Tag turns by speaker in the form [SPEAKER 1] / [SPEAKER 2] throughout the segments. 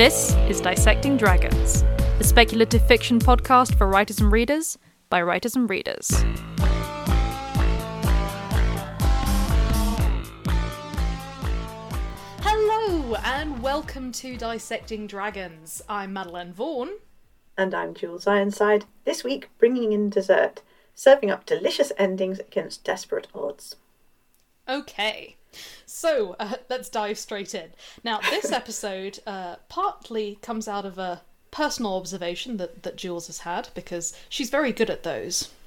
[SPEAKER 1] This is Dissecting Dragons, a speculative fiction podcast for writers and readers by writers and readers. Hello, and welcome to Dissecting Dragons. I'm Madeleine Vaughan.
[SPEAKER 2] And I'm Jules Ironside. This week, bringing in dessert, serving up delicious endings against desperate odds.
[SPEAKER 1] Okay, so uh, let's dive straight in. Now, this episode uh, partly comes out of a personal observation that, that Jules has had because she's very good at those.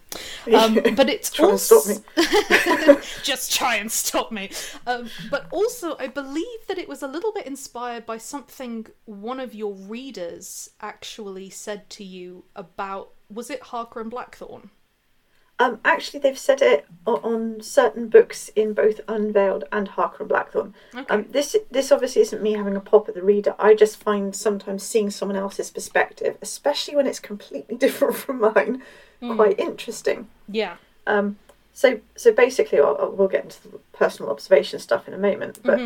[SPEAKER 1] Um, but it's
[SPEAKER 2] Try and
[SPEAKER 1] also
[SPEAKER 2] stop me.
[SPEAKER 1] just try and stop me. Um, but also, I believe that it was a little bit inspired by something one of your readers actually said to you about. Was it Harker and Blackthorn?
[SPEAKER 2] Um, actually, they've said it on certain books in both Unveiled and Harker and Blackthorn.
[SPEAKER 1] Okay.
[SPEAKER 2] Um, this this obviously isn't me having a pop at the reader. I just find sometimes seeing someone else's perspective, especially when it's completely different from mine, quite interesting.
[SPEAKER 1] yeah.
[SPEAKER 2] Um, so so basically, I'll, I'll- we'll get into the personal observation stuff in a moment. But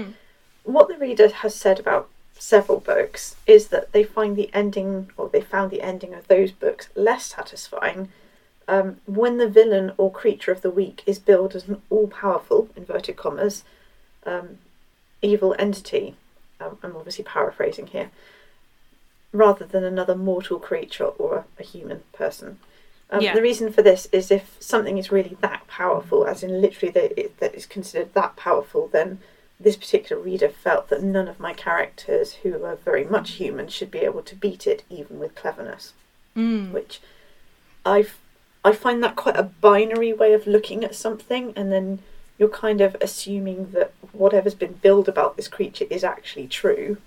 [SPEAKER 2] what the reader has said about several books is that they find the ending, or they found the ending of those books less satisfying um, when the villain or creature of the week is billed as an all-powerful inverted commas um, evil entity. Um, I'm obviously paraphrasing here. Rather than another mortal creature or a, a human person. Um,
[SPEAKER 1] Yeah.
[SPEAKER 2] The reason for this is if something is really that powerful, as in literally that, it, that is considered that powerful, then this particular reader felt that none of my characters, who are very much human, should be able to beat it, even with cleverness.
[SPEAKER 1] Mm.
[SPEAKER 2] Which I f- I find that quite a binary way of looking at something, and then you're kind of assuming that whatever's been billed about this creature is actually true,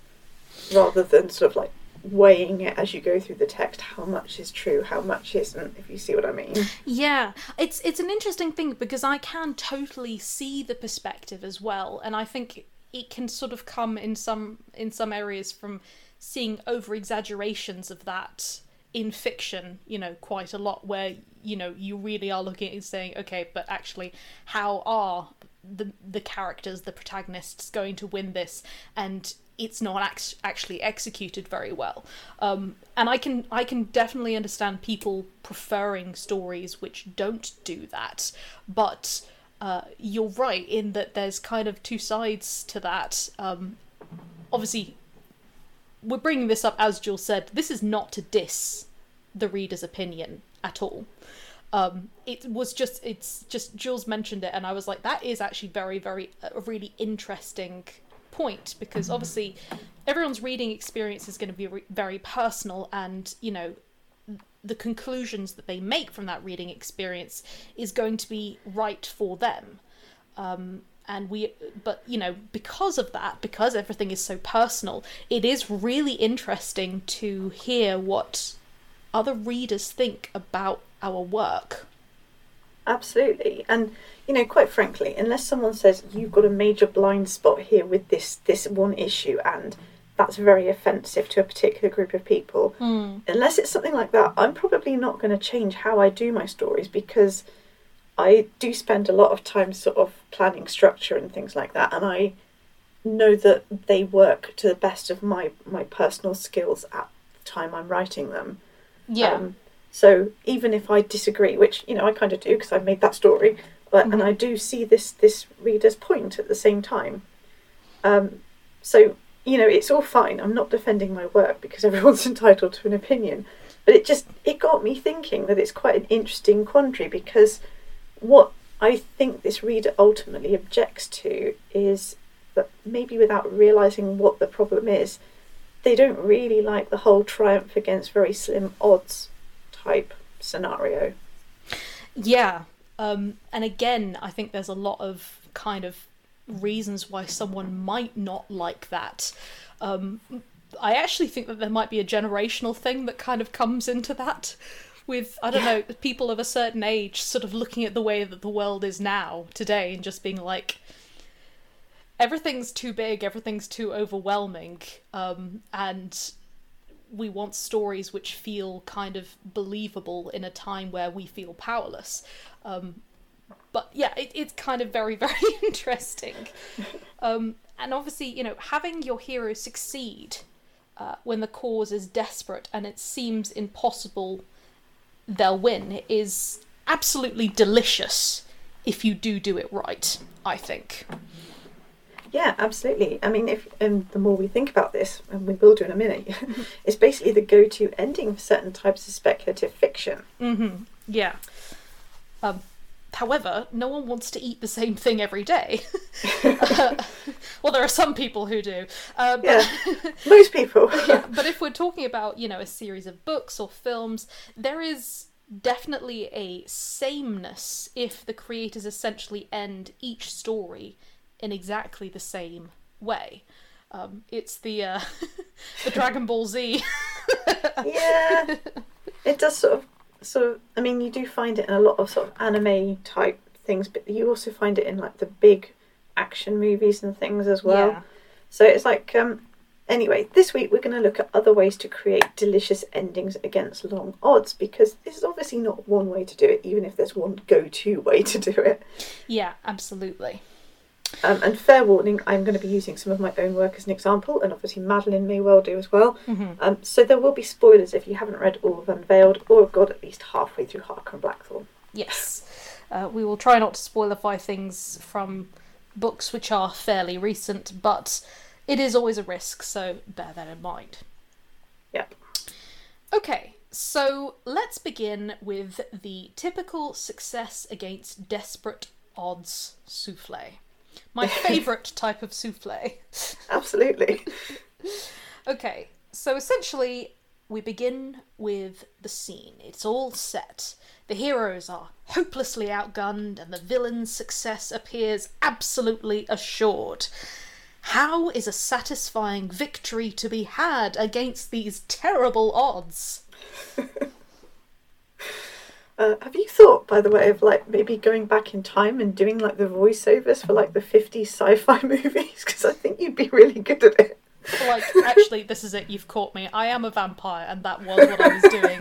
[SPEAKER 2] rather than sort of like weighing it as you go through the text how much is true, how much isn't, if you see what I mean.
[SPEAKER 1] Yeah, it's it's an interesting thing because I can totally see the perspective as well, and I think it can sort of come in some in some areas from seeing over exaggerations of that in fiction, you know, quite a lot where you know you really are looking and saying, okay, but actually, how are the the characters, the protagonists, going to win this? And it's not act- actually executed very well. Um, and I can I can definitely understand people preferring stories which don't do that, but uh, you're right in that there's kind of two sides to that. Um, obviously, we're bringing this up as Jules said. This is not to diss the reader's opinion at all. Um, it was just it's just Jules mentioned it, and I was like, that is actually very very a really interesting point because obviously everyone's reading experience is going to be re- very personal, and you know the conclusions that they make from that reading experience is going to be right for them um, and we but you know because of that because everything is so personal it is really interesting to hear what other readers think about our work.
[SPEAKER 2] Absolutely, and you know, quite frankly, unless someone says you've got a major blind spot here with this this one issue, and that's very offensive to a particular group of people, hmm. unless it's something like that, I'm probably not going to change how I do my stories because I do spend a lot of time sort of planning structure and things like that, and I know that they work to the best of my my personal skills at the time I'm writing them. Um, so even if I disagree, which you know I kind of do because I made that story, but and I do see this this reader's point at the same time. Um, so you know it's all fine. I'm not defending my work because everyone's entitled to an opinion, but it just it got me thinking that it's quite an interesting quandary because what I think this reader ultimately objects to is that maybe without realizing what the problem is, they don't really like the whole triumph against very slim odds type scenario.
[SPEAKER 1] Yeah. Um, and again, I think there's a lot of kind of reasons why someone might not like that. Um, I actually think that there might be a generational thing that kind of comes into that. With, I don't know, people of a certain age sort of looking at the way that the world is now, today, and just being like, everything's too big, everything's too overwhelming, um, and we want stories which feel kind of believable in a time where we feel powerless. Um, but yeah, it, it's kind of very, very interesting. Um, and obviously, you know, having your hero succeed uh, when the cause is desperate and it seems impossible they'll win, is absolutely delicious if you do do it right, I think.
[SPEAKER 2] Yeah, absolutely. I mean, if and the more we think about this, and we will do in a minute, it's basically the go-to ending for certain types of speculative fiction.
[SPEAKER 1] Mm-hmm. Yeah. Um, however, no one wants to eat the same thing every day. uh, well, there are some people who do. Uh, but,
[SPEAKER 2] Yeah, most people.
[SPEAKER 1] yeah, but if we're talking about, you know, a series of books or films, there is definitely a sameness if the creators essentially end each story in exactly the same way. Um, it's the uh, the Dragon Ball Z.
[SPEAKER 2] yeah, it does sort of, sort of. I mean, you do find it in a lot of sort of anime type things, but you also find it in like the big action movies and things as well.
[SPEAKER 1] Yeah.
[SPEAKER 2] So it's like, um, anyway, this week we're going to look at other ways to create delicious endings against long odds because this is obviously not one way to do it, even if there's one go-to way to do it.
[SPEAKER 1] Yeah, absolutely.
[SPEAKER 2] Um, and fair warning, I'm going to be using some of my own work as an example, and obviously Madeleine may well do as well.
[SPEAKER 1] Mhm.
[SPEAKER 2] Um, so there will be spoilers if you haven't read all of Unveiled or have got at least halfway through Harker and Blackthorn.
[SPEAKER 1] Yes. Uh, we will try not to spoilify things from books which are fairly recent, but it is always a risk, so bear that in mind.
[SPEAKER 2] Yep.
[SPEAKER 1] Okay, so let's begin with the typical success against desperate odds souffle. My favourite type of souffle.
[SPEAKER 2] Absolutely.
[SPEAKER 1] Okay, so essentially, we begin with the scene. It's all set. The heroes are hopelessly outgunned, and the villain's success appears absolutely assured. How is a satisfying victory to be had against these terrible odds?
[SPEAKER 2] Uh, have you thought, by the way, of like maybe going back in time and doing like the voiceovers for like the 50s sci-fi movies? Because I think you'd be really good at it.
[SPEAKER 1] Like, actually, this is it, you've caught me. I am a vampire, and that was what I was doing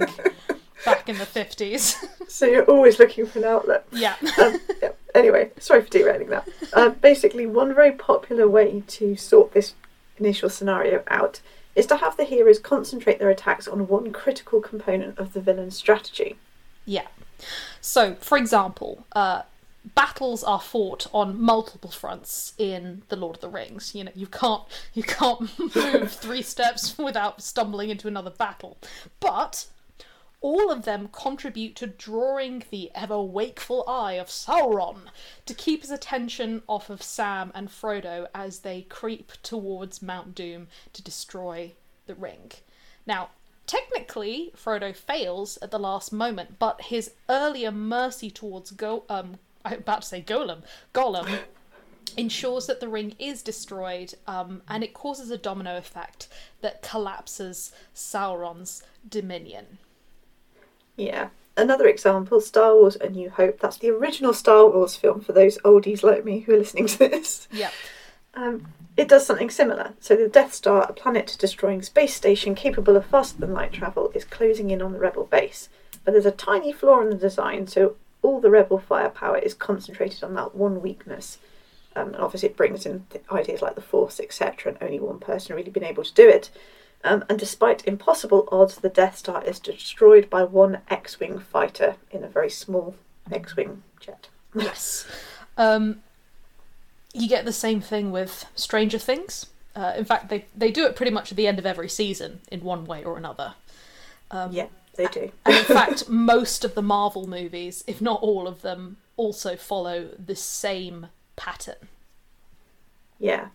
[SPEAKER 1] back in the 50s.
[SPEAKER 2] So you're always looking for an outlet.
[SPEAKER 1] yeah.
[SPEAKER 2] Um, yeah. Anyway, sorry for derailing that. Uh, basically, one very popular way to sort this initial scenario out is to have the heroes concentrate their attacks on one critical component of the villain's strategy.
[SPEAKER 1] Yeah. So, for example, uh, battles are fought on multiple fronts in the Lord of the Rings. You know, you can't you can't move three steps without stumbling into another battle. But all of them contribute to drawing the ever wakeful eye of Sauron to keep his attention off of Sam and Frodo as they creep towards Mount Doom to destroy the ring. Now, technically, Frodo fails at the last moment, but his earlier mercy towards Go um I'm about to say Golem, Gollum ensures that the ring is destroyed, um, and it causes a domino effect that collapses Sauron's dominion.
[SPEAKER 2] Yeah. Another example, Star Wars A New Hope. That's the original Star Wars film for those oldies like me who are listening to this.
[SPEAKER 1] Yep.
[SPEAKER 2] Um, it does something similar. So the Death Star, a planet-destroying space station capable of faster-than-light travel, is closing in on the Rebel base. But there's a tiny flaw in the design, so all the Rebel firepower is concentrated on that one weakness. Um, and obviously, it brings in ideas like the Force, etc., and only one person really been able to do it. Um, and despite impossible odds, the Death Star is destroyed by one X-wing fighter in a very small X-wing jet.
[SPEAKER 1] Yes. Um, you get the same thing with Stranger Things. Uh, in fact, they they do it pretty much at the end of every season in one way or another. Um,
[SPEAKER 2] Yeah, they do.
[SPEAKER 1] And in fact, most of the Marvel movies, if not all of them, also follow the same pattern.
[SPEAKER 2] Yeah.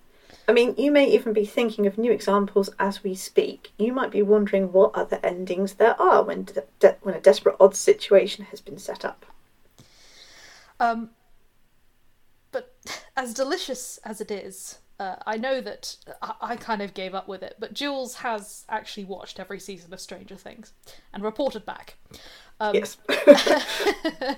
[SPEAKER 2] I mean, you may even be thinking of new examples as we speak. You might be wondering what other endings there are when de- de- when a desperate odds situation has been set up.
[SPEAKER 1] Um, as delicious as it is, uh, I know that I-, I kind of gave up with it, but Jules has actually watched every season of Stranger Things and reported back. Um,
[SPEAKER 2] Yes.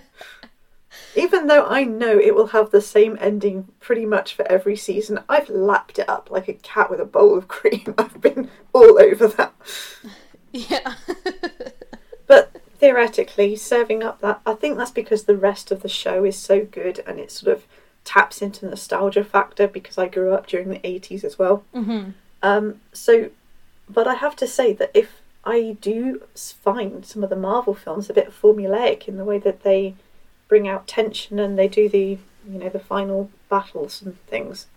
[SPEAKER 2] even though I know it will have the same ending pretty much for every season, I've lapped it up like a cat with a bowl of cream. I've been all over that.
[SPEAKER 1] Yeah.
[SPEAKER 2] But theoretically, serving up that, I think that's because the rest of the show is so good and it's sort of taps into the nostalgia factor because I grew up during the 80s as well.
[SPEAKER 1] hmm
[SPEAKER 2] Um, so but I have to say that if I do find some of the Marvel films a bit formulaic in the way that they bring out tension and they do the you know the final battles and things.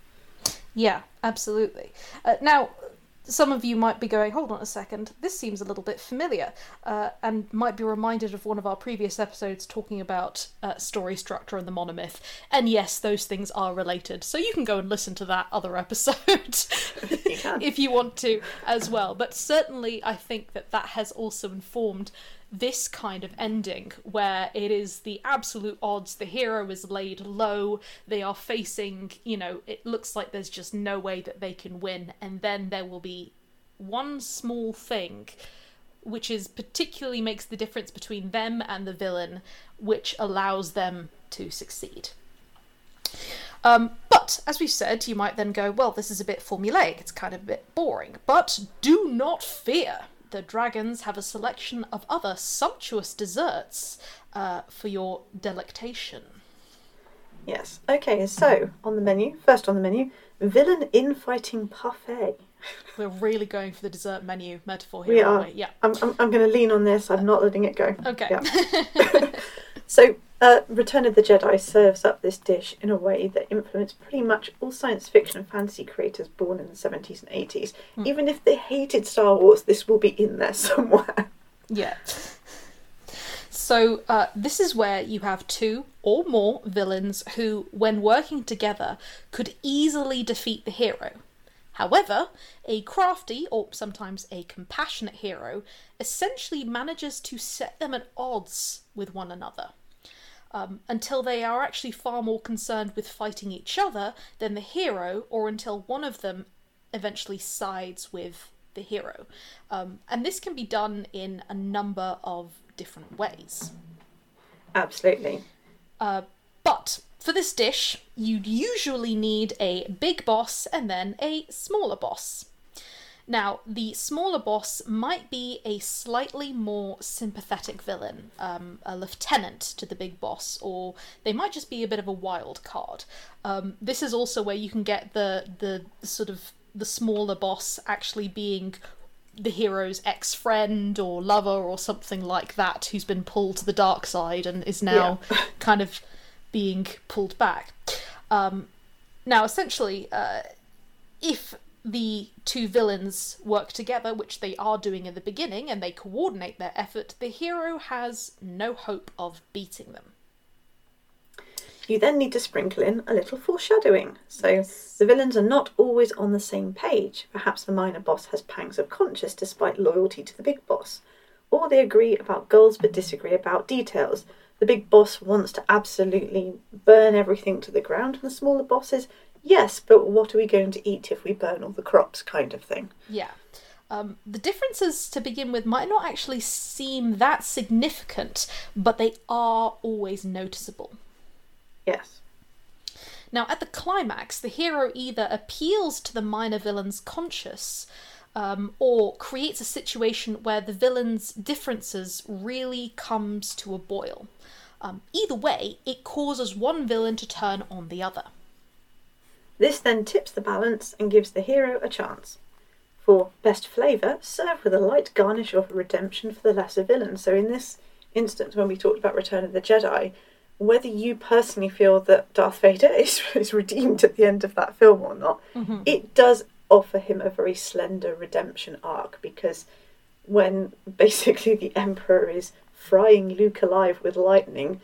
[SPEAKER 1] Yeah, absolutely. Uh, now, some of you might be going, hold on a second, this seems a little bit familiar, uh, and might be reminded of one of our previous episodes talking about uh, story structure and the monomyth. And yes, those things are related, so you can go and listen to that other episode if you want to as well. But certainly, I think that that has also informed this kind of ending where it is the absolute odds the hero is laid low they are facing you know it looks like there's just no way that they can win and then there will be one small thing which is particularly makes the difference between them and the villain which allows them to succeed um, but as we've said, you might then go, well, this is a bit formulaic, it's kind of a bit boring. But do not fear the dragons have a selection of other sumptuous desserts uh, for your delectation.
[SPEAKER 2] Yes. Okay, so on the menu, first on the menu, villain infighting parfait.
[SPEAKER 1] We're really going for the dessert menu metaphor here,
[SPEAKER 2] We
[SPEAKER 1] aren't
[SPEAKER 2] are.
[SPEAKER 1] we? Yeah.
[SPEAKER 2] I'm, I'm, I'm going to lean on this. I'm not letting it go.
[SPEAKER 1] Okay.
[SPEAKER 2] Yeah. So, uh, Return of the Jedi serves up this dish in a way that influenced pretty much all science fiction and fantasy creators born in the 70s and 80s.
[SPEAKER 1] Hmm.
[SPEAKER 2] Even if they hated Star Wars, this will be in there somewhere.
[SPEAKER 1] Yeah. So, uh, this is where you have two or more villains who, when working together, could easily defeat the hero. However, a crafty, or sometimes a compassionate hero, essentially manages to set them at odds with one another. Um, until they are actually far more concerned with fighting each other than the hero, or until one of them eventually sides with the hero. Um, and this can be done in a number of different ways.
[SPEAKER 2] Absolutely.
[SPEAKER 1] Uh, but for this dish, you'd usually need a big boss and then a smaller boss. Now, the smaller boss might be a slightly more sympathetic villain, um, a lieutenant to the big boss, or they might just be a bit of a wild card. Um, this is also where you can get the the sort of the smaller boss actually being the hero's ex friend or lover or something like that, who's been pulled to the dark side and is now kind of being pulled back. Um, now, essentially, uh, if the two villains work together, which they are doing in the beginning, and they coordinate their effort, the hero has no hope of beating them.
[SPEAKER 2] You then need to sprinkle in a little foreshadowing. So the villains are not always on the same page. Perhaps the minor boss has pangs of conscience despite loyalty to the big boss. Or they agree about goals but disagree about details. The big boss wants to absolutely burn everything to the ground, and the smaller boss is, yes, but what are we going to eat if we burn all the crops, kind of thing.
[SPEAKER 1] Yeah. Um, the differences to begin with might not actually seem that significant, but they are always noticeable.
[SPEAKER 2] Yes.
[SPEAKER 1] Now, at the climax, the hero either appeals to the minor villain's conscience um, or creates a situation where the villain's differences really comes to a boil. Um, either way, it causes one villain to turn on the other.
[SPEAKER 2] This then tips the balance and gives the hero a chance. For best flavour, serve with a light garnish of redemption for the lesser villain. So, in this instance, when we talked about Return of the Jedi, whether you personally feel that Darth Vader is, is redeemed at the end of that film or not, mm-hmm. it does offer him a very slender redemption arc because when basically the Emperor is frying Luke alive with lightning,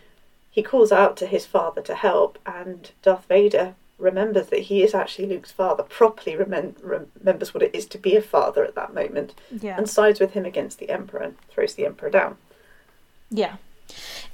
[SPEAKER 2] he calls out to his father to help, and Darth Vader remembers that he is actually Luke's father, properly remem- remembers what it is to be a father at that moment,
[SPEAKER 1] Yeah.
[SPEAKER 2] and sides with him against the Emperor and throws the Emperor down.
[SPEAKER 1] Yeah.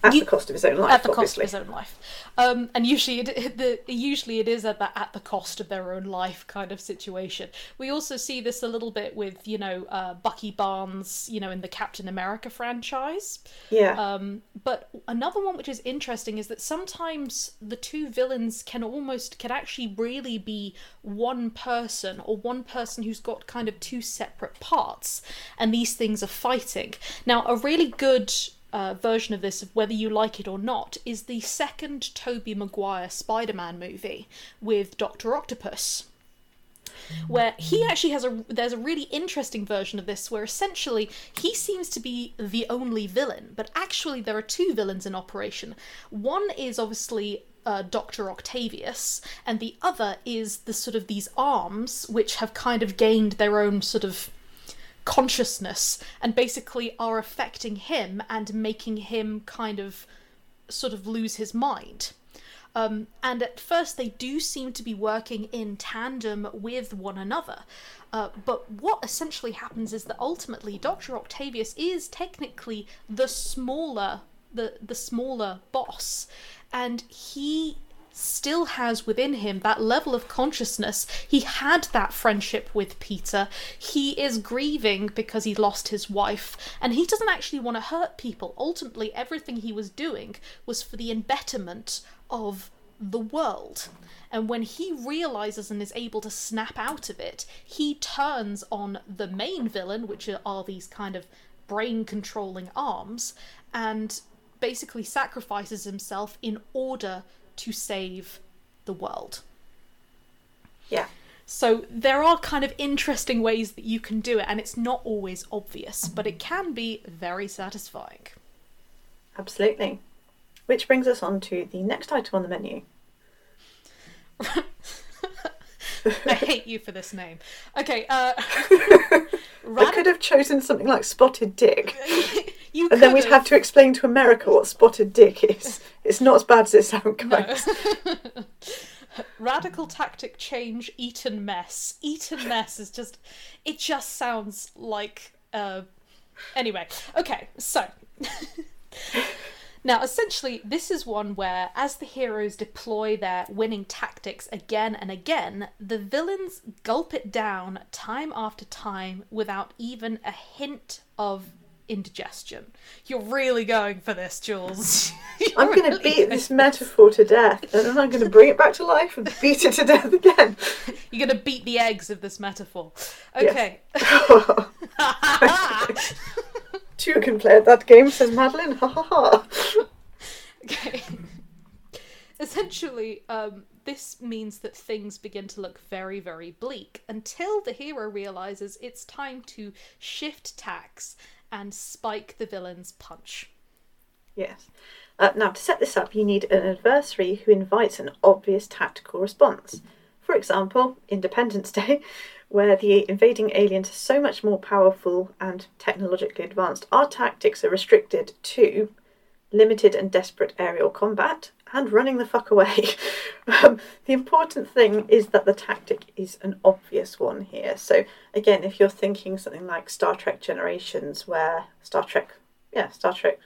[SPEAKER 2] At
[SPEAKER 1] You-
[SPEAKER 2] the cost of his own life,
[SPEAKER 1] at the
[SPEAKER 2] obviously.
[SPEAKER 1] cost of his own life. Um, and usually, it, the usually it is at the at the cost of their own life kind of situation. We also see this a little bit with you know uh, Bucky Barnes, you know, in the Captain America franchise.
[SPEAKER 2] yeah.
[SPEAKER 1] Um, but another one which is interesting is that sometimes the two villains can almost can actually really be one person or one person who's got kind of two separate parts, and these things are fighting. Now, a really good uh, version of this, whether you like it or not, is the second Tobey Maguire Spider-Man movie with Doctor Octopus. where he actually has a there's a really interesting version of this where essentially he seems to be the only villain, but actually there are two villains in operation. One is obviously uh, Dr. Octavius, and the other is the sort of these arms which have kind of gained their own sort of consciousness and basically are affecting him and making him kind of sort of lose his mind. Um, and at first, they do seem to be working in tandem with one another. Uh, but what essentially happens is that ultimately, Doctor Octavius is technically the smaller the the smaller boss, and he still has within him that level of consciousness. He had that friendship with Peter. He is grieving because he lost his wife, and he doesn't actually want to hurt people. Ultimately, everything he was doing was for the embetterment of the world. And when he realizes and is able to snap out of it, he turns on the main villain, which are these kind of brain controlling arms, and basically sacrifices himself in order to save the world.
[SPEAKER 2] Yeah.
[SPEAKER 1] So there are kind of interesting ways that you can do it, and it's not always obvious, but it can be very satisfying.
[SPEAKER 2] Absolutely. Which brings us on to the next item on the menu.
[SPEAKER 1] I hate you for this name. Okay, uh,
[SPEAKER 2] I could have chosen something like Spotted Dick,
[SPEAKER 1] you
[SPEAKER 2] and then we'd have to explain to America what Spotted Dick is. It's not as bad as it sounds, guys.
[SPEAKER 1] No. Radical tactic change, Eton mess. Eton mess is just. It just sounds like. Uh... Anyway, okay, so. now, essentially, this is one where, as the heroes deploy their winning tactics again and again, the villains gulp it down time after time without even a hint of indigestion. You're really going for this, Jules.
[SPEAKER 2] I'm going to beat this metaphor to death, and then I'm going to bring it back to life and beat it to death again.
[SPEAKER 1] You're gonna beat the eggs of this metaphor. Okay.
[SPEAKER 2] Two can play at that game, says Madeleine. Ha ha ha.
[SPEAKER 1] okay. Essentially, um, this means that things begin to look very, very bleak until the hero realizes it's time to shift tacks and spike the villain's punch.
[SPEAKER 2] Yes. Uh, now, to set this up, you need an adversary who invites an obvious tactical response. For example, Independence Day, where the invading aliens are so much more powerful and technologically advanced, our tactics are restricted to limited and desperate aerial combat and running the fuck away. um, the important thing is that the tactic is an obvious one here. So, again, if you're thinking something like Star Trek Generations, where Star Trek, yeah, Star Trek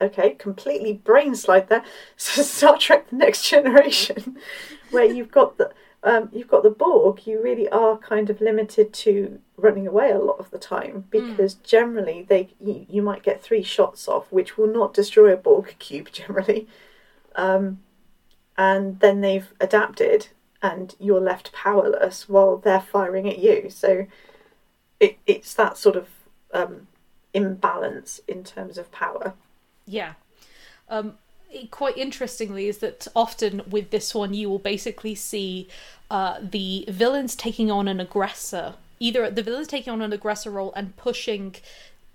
[SPEAKER 2] okay, completely brain slide there. So Star Trek: The Next Generation, where you've got the um, you've got the Borg, you really are kind of limited to running away a lot of the time because generally they you, you might get three shots off, which will not destroy a Borg cube generally, um, and then they've adapted, and you're left powerless while they're firing at you. So it, it's that sort of um, imbalance in terms of power.
[SPEAKER 1] Yeah. Um, quite interestingly, is that often with this one, you will basically see uh, the villains taking on an aggressor. Either the villains taking on an aggressor role and pushing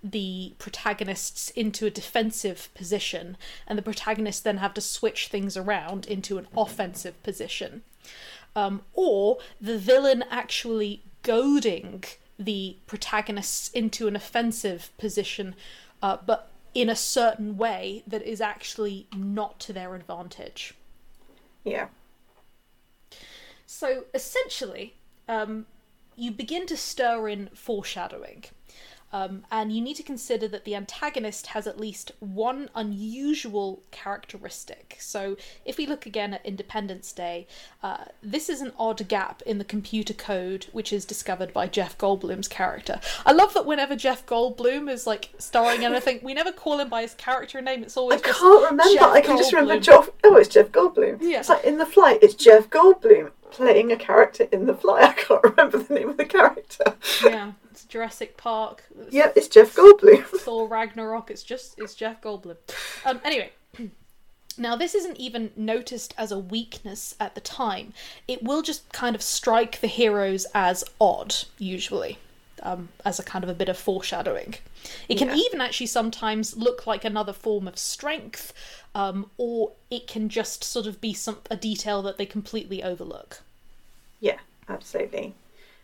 [SPEAKER 1] the protagonists into a defensive position, and the protagonists then have to switch things around into an offensive position. Um, or the villain actually goading the protagonists into an offensive position, uh, but in a certain way that is actually not to their advantage.
[SPEAKER 2] Yeah.
[SPEAKER 1] So essentially, um, you begin to stir in foreshadowing. Um, and you need to consider that the antagonist has at least one unusual characteristic. So, if we look again at Independence Day, uh, this is an odd gap in the computer code which is discovered by Jeff Goldblum's character. I love that whenever Jeff Goldblum is like starring in anything, we never call him by his character name. It's
[SPEAKER 2] I
[SPEAKER 1] always just
[SPEAKER 2] can't remember.
[SPEAKER 1] Jeff
[SPEAKER 2] I can just remember Jeff. Oh, it's Jeff Goldblum.
[SPEAKER 1] Yeah.
[SPEAKER 2] It's like in the fly. It's Jeff Goldblum playing a character in the fly. I can't remember the name of the character.
[SPEAKER 1] Yeah, it's Jurassic Park. it's
[SPEAKER 2] Yeah, it's Jeff Goldblum.
[SPEAKER 1] Thor Ragnarok. It's just it's Jeff Goldblum. Um, anyway, Now, this isn't even noticed as a weakness at the time. It will just kind of strike the heroes as odd, usually, um, as a kind of a bit of foreshadowing. It can
[SPEAKER 2] Yeah.
[SPEAKER 1] even actually sometimes look like another form of strength, um, or it can just sort of be some a detail that they completely overlook.
[SPEAKER 2] Yeah, absolutely.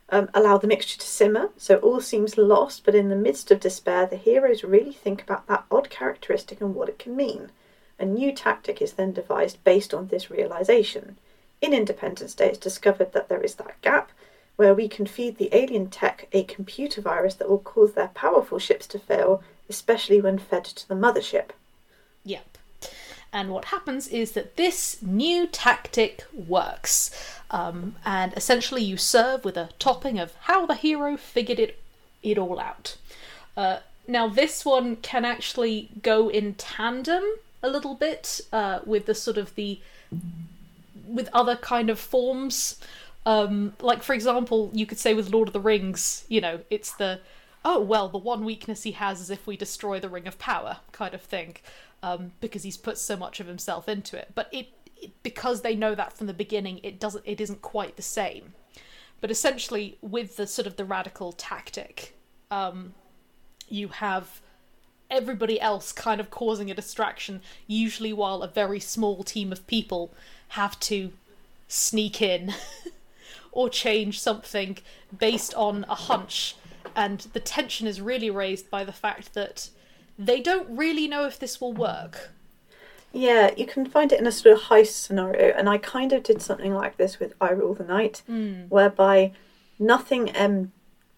[SPEAKER 2] Um, allow the mixture to simmer, so all seems lost, but in the midst of despair, the heroes really think about that odd characteristic and what it can mean. A new tactic is then devised based on this realization. In Independence Day, it's discovered that there is that gap where we can feed the alien tech a computer virus that will cause their powerful ships to fail, especially when fed to the mothership.
[SPEAKER 1] Yep. And what happens is that this new tactic works. Um, and essentially, you serve with a topping of how the hero figured it, it all out. Uh, now, this one can actually go in tandem a little bit uh, with the sort of the with other kind of forms. Um, like for example, you could say with Lord of the Rings, you know, it's the oh well, the one weakness he has is if we destroy the Ring of Power kind of thing, um, because he's put so much of himself into it. But it, it because they know that from the beginning, it doesn't it isn't quite the same. But essentially, with the sort of the radical tactic, um, you have everybody else kind of causing a distraction, usually while a very small team of people have to sneak in or change something based on a hunch. And the tension is really raised by the fact that they don't really know if this will work.
[SPEAKER 2] Yeah, you can find it in a sort of heist scenario, and I kind of did something like this with I Rule the Night, whereby nothing M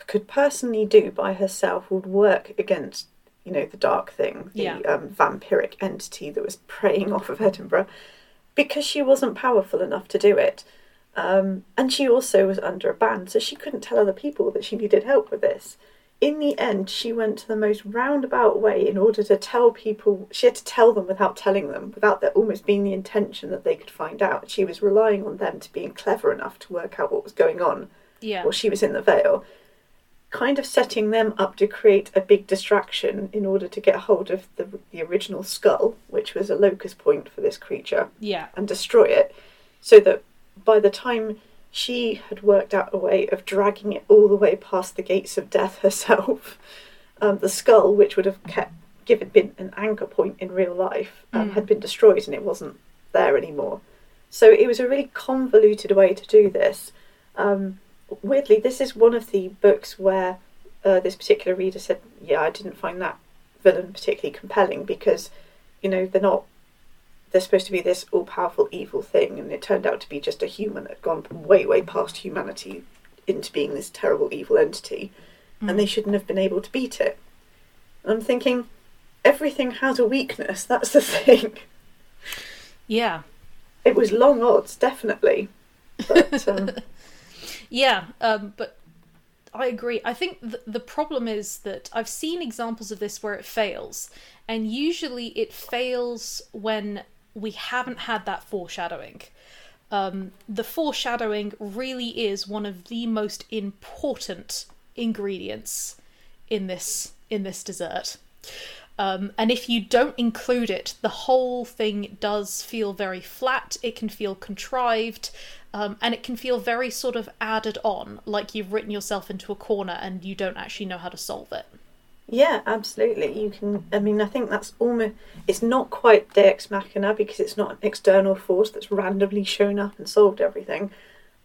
[SPEAKER 2] could personally do by herself would work against, you know, the dark thing, the
[SPEAKER 1] Yeah.
[SPEAKER 2] um, vampiric entity that was preying off of Edinburgh, because she wasn't powerful enough to do it. Um, and she also was under a ban, so she couldn't tell other people that she needed help with this. In the end, she went to the most roundabout way in order to tell people. She had to tell them without telling them, without there almost being the intention that they could find out. She was relying on them to being clever enough to work out what was going on
[SPEAKER 1] Yeah.
[SPEAKER 2] while she was in the veil, kind of setting them up to create a big distraction in order to get hold of the, the original skull, which was a locus point for this creature
[SPEAKER 1] Yeah.
[SPEAKER 2] and destroy it so that by the time she had worked out a way of dragging it all the way past the gates of death herself, um, the skull, which would have kept given been an anchor point in real life, um,
[SPEAKER 1] Mm.
[SPEAKER 2] had been destroyed and it wasn't there anymore. So it was a really convoluted way to do this. Um, weirdly, this is one of the books where uh, this particular reader said, "Yeah, I didn't find that villain particularly compelling because, you know, they're not they're supposed to be this all powerful evil thing, and it turned out to be just a human that had gone way, way past humanity into being this terrible evil entity, and they shouldn't have been able to beat it. And I'm thinking, everything has a weakness, that's the thing.
[SPEAKER 1] Yeah.
[SPEAKER 2] It was long odds, definitely. But um,
[SPEAKER 1] Yeah, um, but I agree. I think th- the problem is that I've seen examples of this where it fails, and usually it fails when we haven't had that foreshadowing. Um, the foreshadowing really is one of the most important ingredients in this in this dessert. Um, and if you don't include it, the whole thing does feel very flat. It can feel contrived, um, and it can feel very sort of added on, like you've written yourself into a corner and you don't actually know how to solve it.
[SPEAKER 2] Yeah, absolutely. You can. I mean, I think that's almost. It's not quite Deus Machina because it's not an external force that's randomly shown up and solved everything.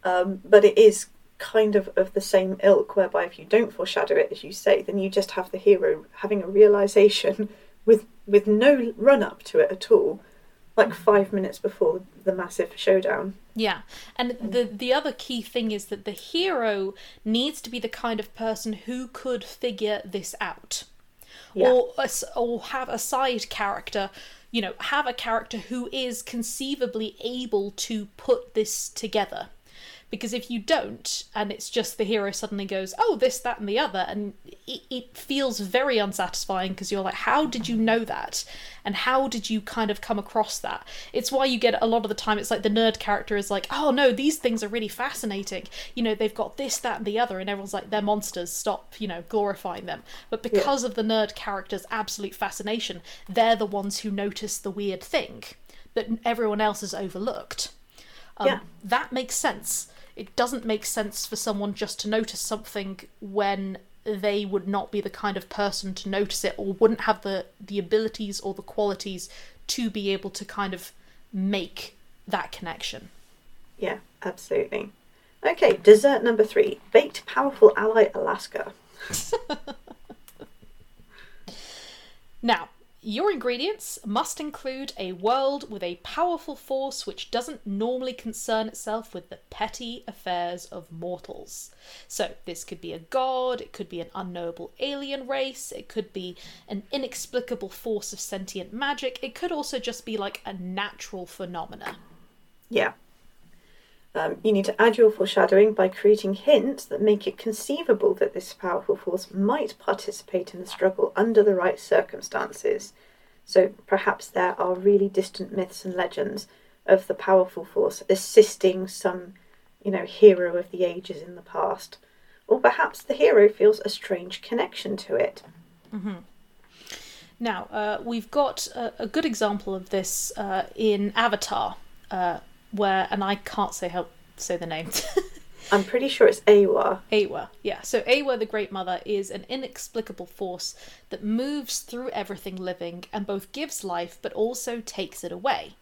[SPEAKER 2] Um, but it is kind of of the same ilk, whereby if you don't foreshadow it, as you say, then you just have the hero having a realization with with no run up to it at all, like five minutes before the massive showdown.
[SPEAKER 1] Yeah, and mm. the the other key thing is that the hero needs to be the kind of person who could figure this out,
[SPEAKER 2] Yeah.
[SPEAKER 1] or or have a side character, you know, have a character who is conceivably able to put this together. Because if you don't, and it's just the hero suddenly goes, oh, this, that, and the other, and it, it feels very unsatisfying because you're like, how did you know that? And how did you kind of come across that? It's why you get a lot of the time, it's like the nerd character is like, oh no, these things are really fascinating. You know, they've got this, that, and the other, and everyone's like, they're monsters, stop, you know, glorifying them. But because of the nerd character's absolute fascination, they're the ones who notice the weird thing that everyone else has overlooked. Um,
[SPEAKER 2] Yeah.
[SPEAKER 1] That makes sense. It doesn't make sense for someone just to notice something when they would not be the kind of person to notice it or wouldn't have the, the abilities or the qualities to be able to kind of make that connection.
[SPEAKER 2] Yeah, absolutely. Okay, dessert number three baked powerful ally Alaska.
[SPEAKER 1] Now, your ingredients must include a world with a powerful force which doesn't normally concern itself with the petty affairs of mortals. So, this could be a god, it could be an unknowable alien race, it could be an inexplicable force of sentient magic, it could also just be like a natural phenomena.
[SPEAKER 2] Yeah. Um, you need to add your foreshadowing by creating hints that make it conceivable that this powerful force might participate in the struggle under the right circumstances. So perhaps there are really distant myths and legends of the powerful force assisting some, you know, hero of the ages in the past. Or perhaps the hero feels a strange connection to it.
[SPEAKER 1] Now, uh, we've got a, a good example of this uh, in Avatar, uh, where, and I can't say how say the name.
[SPEAKER 2] I'm pretty sure it's Eywa.
[SPEAKER 1] Eywa, yeah. So Eywa, the Great Mother, is an inexplicable force that moves through everything living and both gives life but also takes it away.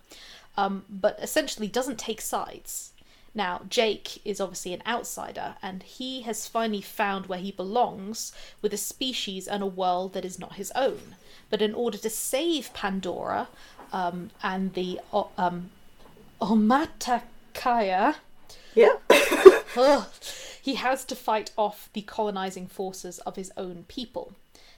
[SPEAKER 1] Um, but essentially doesn't take sides. Now, Jake is obviously an outsider, and he has finally found where he belongs with a species and a world that is not his own. But in order to save Pandora um, and the um, Omaticaya,
[SPEAKER 2] Yeah.
[SPEAKER 1] Ugh. he has to fight off the colonizing forces of his own people.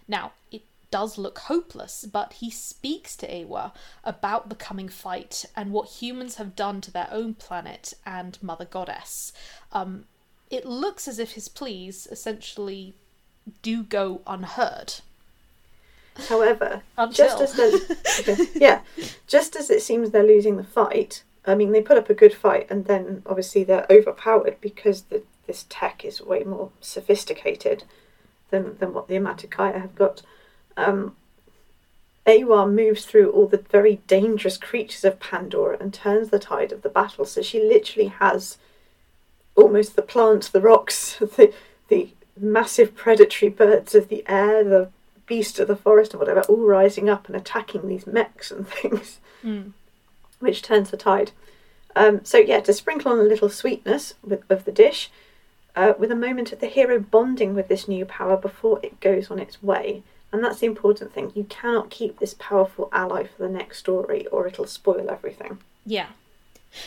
[SPEAKER 1] Now, it does look hopeless, but he speaks to Eywa about the coming fight and what humans have done to their own planet and Mother Goddess. Um, it looks as if his pleas essentially do go unheard.
[SPEAKER 2] However,
[SPEAKER 1] Until.
[SPEAKER 2] just as they're yeah, just as it seems they're losing the fight. I mean, they put up a good fight, and then obviously they're overpowered because the, this tech is way more sophisticated than than what the Omaticaya have got. Um, Eywa moves through all the very dangerous creatures of Pandora and turns the tide of the battle. So she literally has almost the plants, the rocks, the the massive predatory birds of the air, the beast of the forest, and whatever, all rising up and attacking these mechs and things,
[SPEAKER 1] Mm.
[SPEAKER 2] Which turns the tide. Um, so yeah, to sprinkle on a little sweetness with, of the dish, uh, with a moment of the hero bonding with this new power before it goes on its way. And that's the important thing. You cannot keep this powerful ally for the next story, or it'll spoil everything.
[SPEAKER 1] Yeah.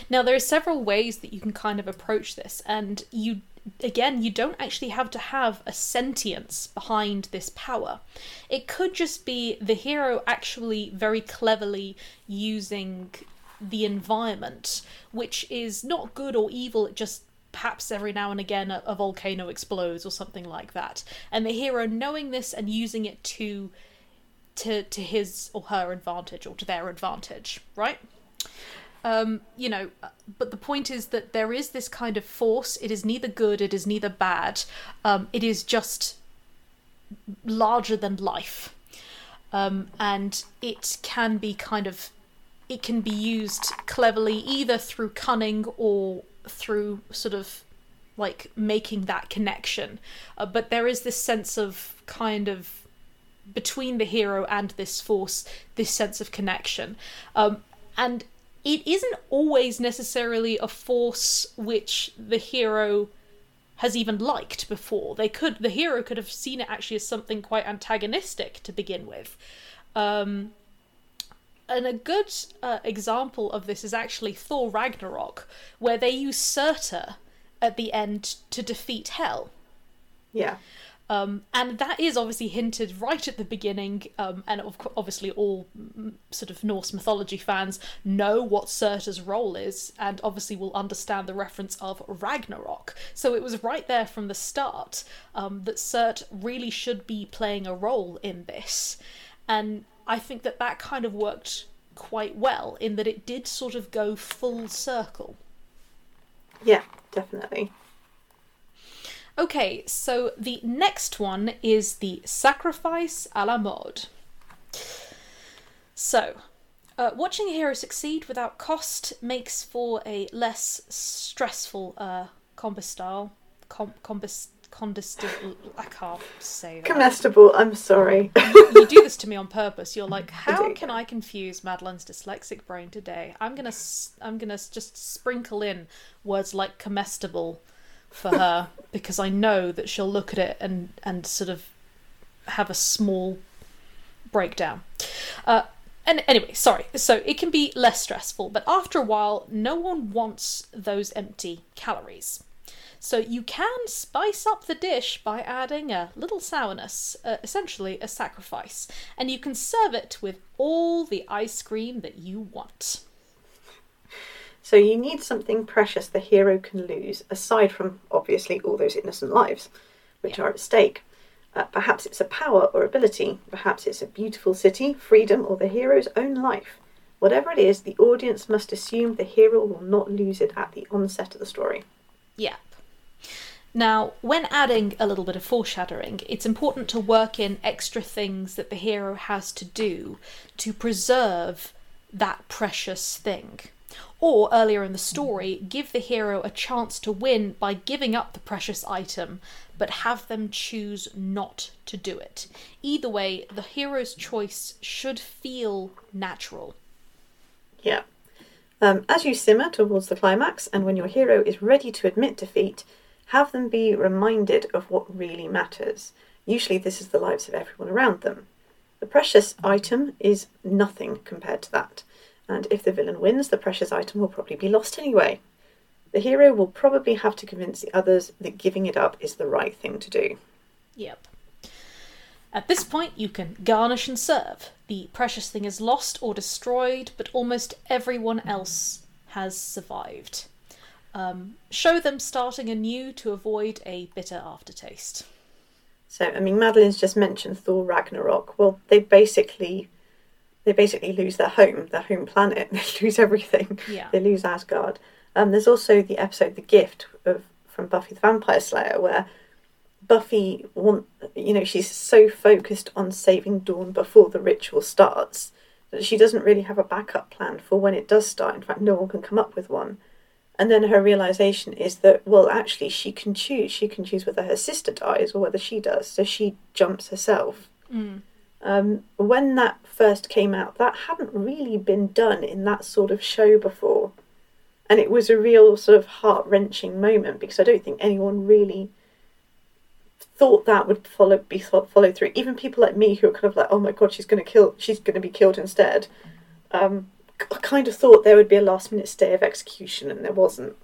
[SPEAKER 1] Now there are several ways that you can kind of approach this, and you again you don't actually have to have a sentience behind this power. It could just be the hero actually very cleverly using the environment, which is not good or evil, it just perhaps every now and again a, a volcano explodes or something like that. And the hero knowing this and using it to to to his or her advantage or to their advantage, right? um, you know, but the point is that there is this kind of force. It is neither good, it is neither bad. Um, it is just larger than life, um, and it can be kind of, it can be used cleverly either through cunning or through sort of like making that connection. Uh, but there is this sense of kind of between the hero and this force, this sense of connection. Um, and it isn't always necessarily a force which the hero has even liked before. They could the hero could have seen it actually as something quite antagonistic to begin with. Um, and a good uh, example of this is actually Thor Ragnarok, where they use Surtur at the end to defeat Hela.
[SPEAKER 2] Yeah.
[SPEAKER 1] Um, and that is obviously hinted right at the beginning, um, and of obviously all mm, sort of Norse mythology fans know what Surtur's role is, and obviously will understand the reference of Ragnarok. So it was right there from the start um, that Surt really should be playing a role in this, and I think that that kind of worked quite well in that it did sort of go full circle.
[SPEAKER 2] Yeah, definitely.
[SPEAKER 1] Okay, so the next one is the sacrifice a la mode. So, Uh, watching a hero succeed without cost makes for a less stressful uh, combat style. Com- combat condestil- I can't say that.
[SPEAKER 2] Comestible, I'm sorry.
[SPEAKER 1] you do this to me on purpose. You're like, how
[SPEAKER 2] do.
[SPEAKER 1] can I confuse Madeleine's dyslexic brain today? I'm gonna, I'm gonna just sprinkle in words like comestible for her because I know that she'll look at it and and sort of have a small breakdown. Uh, and anyway, sorry. So it can be less stressful, but after a while, no one wants those empty calories. So you can spice up the dish by adding a little sourness, uh, essentially a sacrifice, and you can serve it with all the ice cream that you want.
[SPEAKER 2] So you need something precious the hero can lose, aside from obviously all those innocent lives, which are at stake. Uh, perhaps it's a power or ability, perhaps it's a beautiful city, freedom, or the hero's own life. Whatever it is, the audience must assume the hero will not lose it at the onset of the story.
[SPEAKER 1] Yep. Now, when adding a little bit of foreshadowing, it's important to work in extra things that the hero has to do to preserve that precious thing. Or earlier in the story, give the hero a chance to win by giving up the precious item, but have them choose not to do it. Either way, the hero's choice should feel natural.
[SPEAKER 2] Yeah. Um, as you simmer towards the climax, and when your hero is ready to admit defeat, have them be reminded of what really matters. Usually, this is the lives of everyone around them. The precious item is nothing compared to that, and if the villain wins, the precious item will probably be lost anyway. The hero will probably have to convince the others that giving it up is the right thing to do.
[SPEAKER 1] Yep. At this point, you can garnish and serve. The precious thing is lost or destroyed, but almost everyone else has survived. Um, show them starting anew to avoid a bitter aftertaste.
[SPEAKER 2] So, I mean, Madeleine's just mentioned Thor Ragnarok. Well, they basically they basically lose their home, their home planet. They lose everything.
[SPEAKER 1] Yeah.
[SPEAKER 2] They lose Asgard. Um, there's also the episode "The Gift" of from Buffy the Vampire Slayer, where Buffy want you know she's so focused on saving Dawn before the ritual starts that she doesn't really have a backup plan for when it does start. In fact, no one can come up with one. And then her realization is that, well, actually, she can choose. She can choose whether her sister dies or whether she does. So she jumps herself.
[SPEAKER 1] Mm.
[SPEAKER 2] Um, when that first came out, that hadn't really been done in that sort of show before. And it was a real sort of heart wrenching moment because I don't think anyone really thought that would follow be followed through. Even people like me who are kind of like, oh my god, she's going to kill, she's going to be killed instead. Um, I kind of thought there would be a last minute stay of execution, and there wasn't.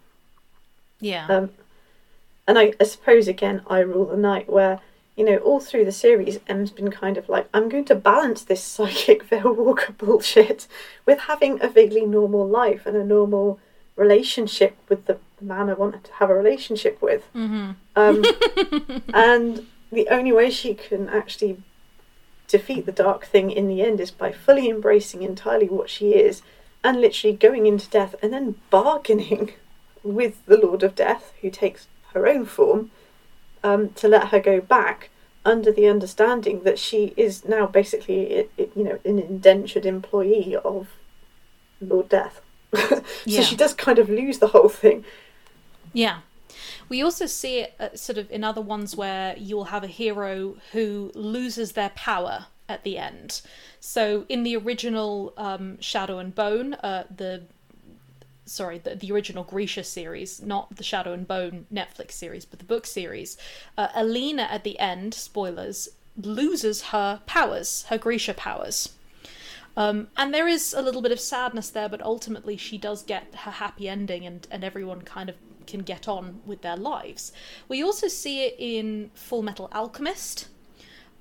[SPEAKER 1] Yeah.
[SPEAKER 2] Um, and I, I suppose again, I rule the night where you know all through the series, M's been kind of like, I'm going to balance this psychic Veil Walker bullshit with having a vaguely normal life and a normal relationship with the man I wanted to have a relationship with.
[SPEAKER 1] hmm
[SPEAKER 2] Um, and the only way she can actually defeat the dark thing in the end is by fully embracing entirely what she is and literally going into death and then bargaining with the Lord of Death, who takes her own form, um, to let her go back under the understanding that she is now basically, you know, an indentured employee of Lord Death. so
[SPEAKER 1] Yeah.
[SPEAKER 2] she does kind of lose the whole thing.
[SPEAKER 1] Yeah. We also see it uh, sort of in other ones where you'll have a hero who loses their power at the end. So in the original um, Shadow and Bone, uh, the sorry, the, the original Grisha series, not the Shadow and Bone Netflix series, but the book series, uh, Alina at the end, spoilers, loses her powers, her Grisha powers. Um, and there is a little bit of sadness there, but ultimately she does get her happy ending, and, and everyone kind of can get on with their lives. We also see it in Full Metal Alchemist,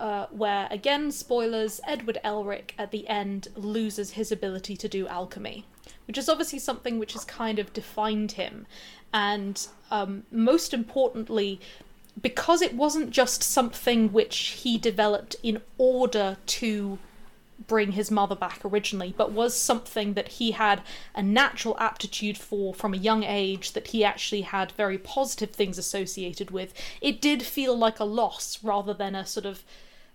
[SPEAKER 1] uh, where again, spoilers, Edward Elric at the end loses his ability to do alchemy, which is obviously something which has kind of defined him. And um, most importantly, because it wasn't just something which he developed in order to bring his mother back originally, but was something that he had a natural aptitude for from a young age, that he actually had very positive things associated with. It did feel like a loss rather than a sort of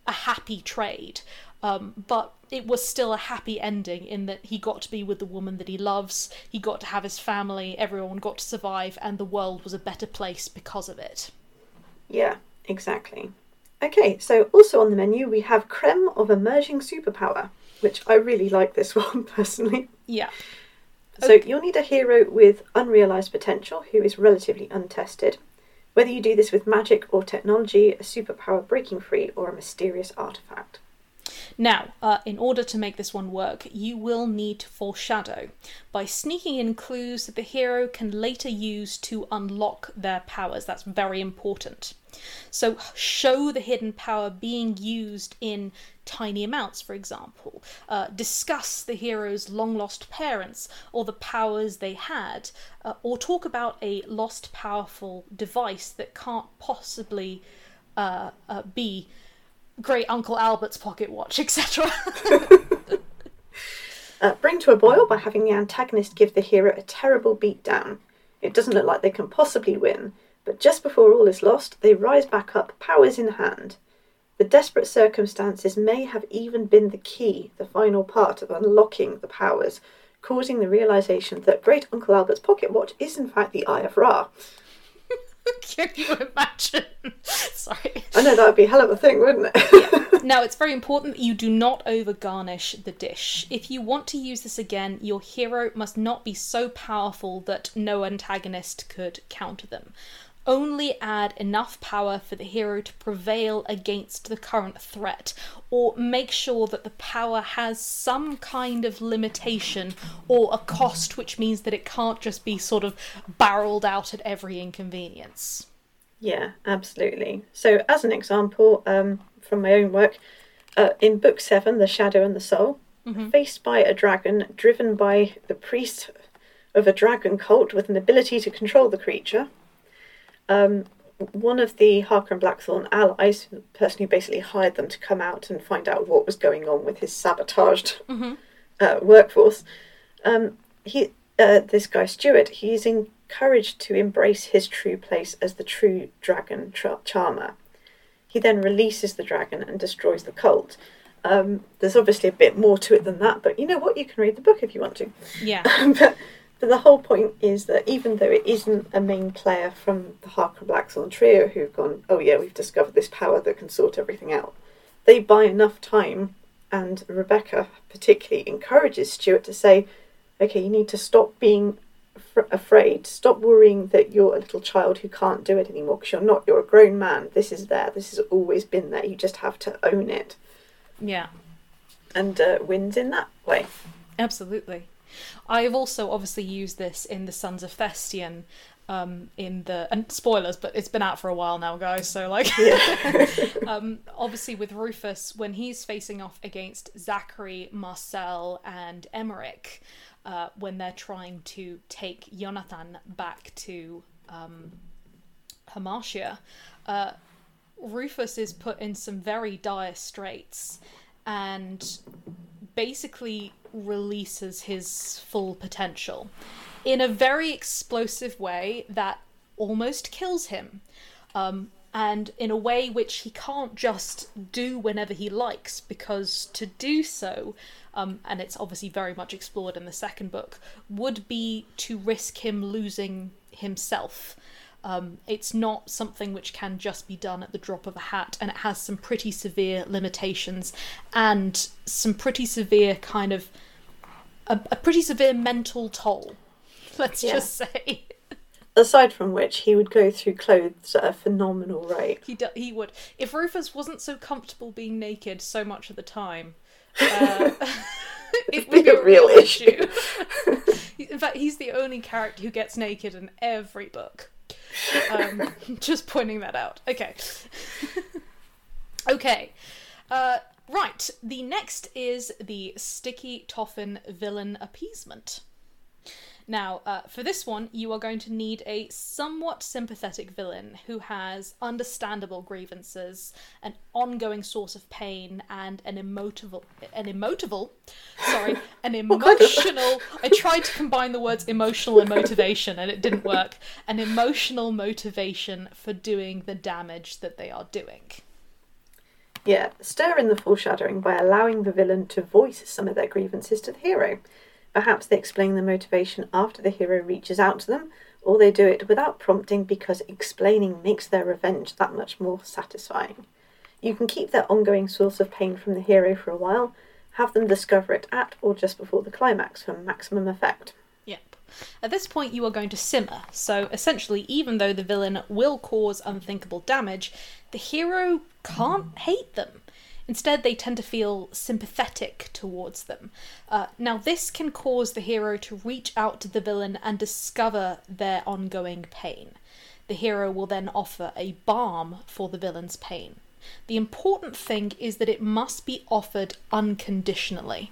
[SPEAKER 1] a happy trade. Um, but it was still a happy ending in that he got to be with the woman that he loves, he got to have his family, everyone got to survive, and the world was a better place because of it.
[SPEAKER 2] Yeah, exactly. Okay, so also on the menu we have Creme of Emerging Superpower, which I really like this one personally.
[SPEAKER 1] Yeah.
[SPEAKER 2] So you'll need a hero with unrealized potential who is relatively untested. Whether you do this with magic or technology, a superpower breaking free, or a mysterious artifact.
[SPEAKER 1] Now, uh, in order to make this one work, you will need to foreshadow by sneaking in clues that the hero can later use to unlock their powers. That's very important. So, show the hidden power being used in tiny amounts, for example. Uh, discuss the hero's long lost parents or the powers they had, uh, or talk about a lost powerful device that can't possibly uh, uh be great Uncle Albert's pocket watch, etc.
[SPEAKER 2] uh, bring to a boil by having the antagonist give the hero a terrible beatdown. It doesn't look like they can possibly win, but just before all is lost, they rise back up, powers in hand. The desperate circumstances may have even been the key, the final part of unlocking the powers, causing the realization that Great Uncle Albert's pocket watch is in fact the Eye of Ra.
[SPEAKER 1] Can you imagine? Sorry.
[SPEAKER 2] I know that would be a hell of a thing, wouldn't it?
[SPEAKER 1] yeah. Now, it's very important that you do not over garnish the dish. If you want to use this again, your hero must not be so powerful that no antagonist could counter them only add enough power for the hero to prevail against the current threat, or make sure that the power has some kind of limitation or a cost, which means that it can't just be sort of barreled out at every inconvenience.
[SPEAKER 2] Yeah, absolutely. So, as an example um, from my own work, uh, in Book 7, The Shadow and the Soul, mm-hmm. faced by a dragon driven by the priest of a dragon cult with an ability to control the creature, um, one of the Harker and Blackthorn allies, the person who basically hired them to come out and find out what was going on with his sabotaged mm-hmm. uh, workforce, um, he, uh, this guy Stuart, he's encouraged to embrace his true place as the true dragon tra- charmer. He then releases the dragon and destroys the cult. Um, there's obviously a bit more to it than that, but you know what? You can read the book if you want to.
[SPEAKER 1] Yeah.
[SPEAKER 2] but but the whole point is that even though it isn't a main player from the Harker Blackthorn trio who've gone, oh yeah, we've discovered this power that can sort everything out, they buy enough time, and Rebecca particularly encourages Stuart to say, okay, you need to stop being f- afraid, stop worrying that you're a little child who can't do it anymore, because you're not, you're a grown man. This is there, this has always been there, you just have to own it.
[SPEAKER 1] Yeah.
[SPEAKER 2] And uh, wins in that way.
[SPEAKER 1] Absolutely. I've also obviously used this in the Sons of Thestian. Um, in the and spoilers, but it's been out for a while now, guys. So like, um, obviously with Rufus when he's facing off against Zachary, Marcel, and Emmerich, uh, when they're trying to take Jonathan back to um, Hamartia, uh, Rufus is put in some very dire straits, and basically releases his full potential in a very explosive way that almost kills him. Um, and in a way which he can't just do whenever he likes, because to do so, um, and it's obviously very much explored in the second book, would be to risk him losing himself. Um, it's not something which can just be done at the drop of a hat, and it has some pretty severe limitations and some pretty severe kind of a, a pretty severe mental toll. Let's yeah. just say.
[SPEAKER 2] Aside from which, he would go through clothes at a phenomenal rate.
[SPEAKER 1] He do- he would. If Rufus wasn't so comfortable being naked so much of the time, uh, it would be a real issue. in fact, he's the only character who gets naked in every book. Um, just pointing that out. Okay. okay. Uh, Right, the next is the Sticky Toffin Villain Appeasement. Now, uh, for this one, you are going to need a somewhat sympathetic villain who has understandable grievances, an ongoing source of pain, and an emotive, an emotive, sorry, an emotional. I tried to combine the words emotional and motivation, and it didn't work. An emotional motivation for doing the damage that they are doing.
[SPEAKER 2] Yeah, stir in the foreshadowing by allowing the villain to voice some of their grievances to the hero. Perhaps they explain the motivation after the hero reaches out to them, or they do it without prompting because explaining makes their revenge that much more satisfying. You can keep their ongoing source of pain from the hero for a while, have them discover it at or just before the climax for maximum effect.
[SPEAKER 1] Yep. At this point, you are going to simmer, so essentially, even though the villain will cause unthinkable damage, the hero can't hate them. Instead, they tend to feel sympathetic towards them. Uh, now, this can cause the hero to reach out to the villain and discover their ongoing pain. The hero will then offer a balm for the villain's pain. The important thing is that it must be offered unconditionally.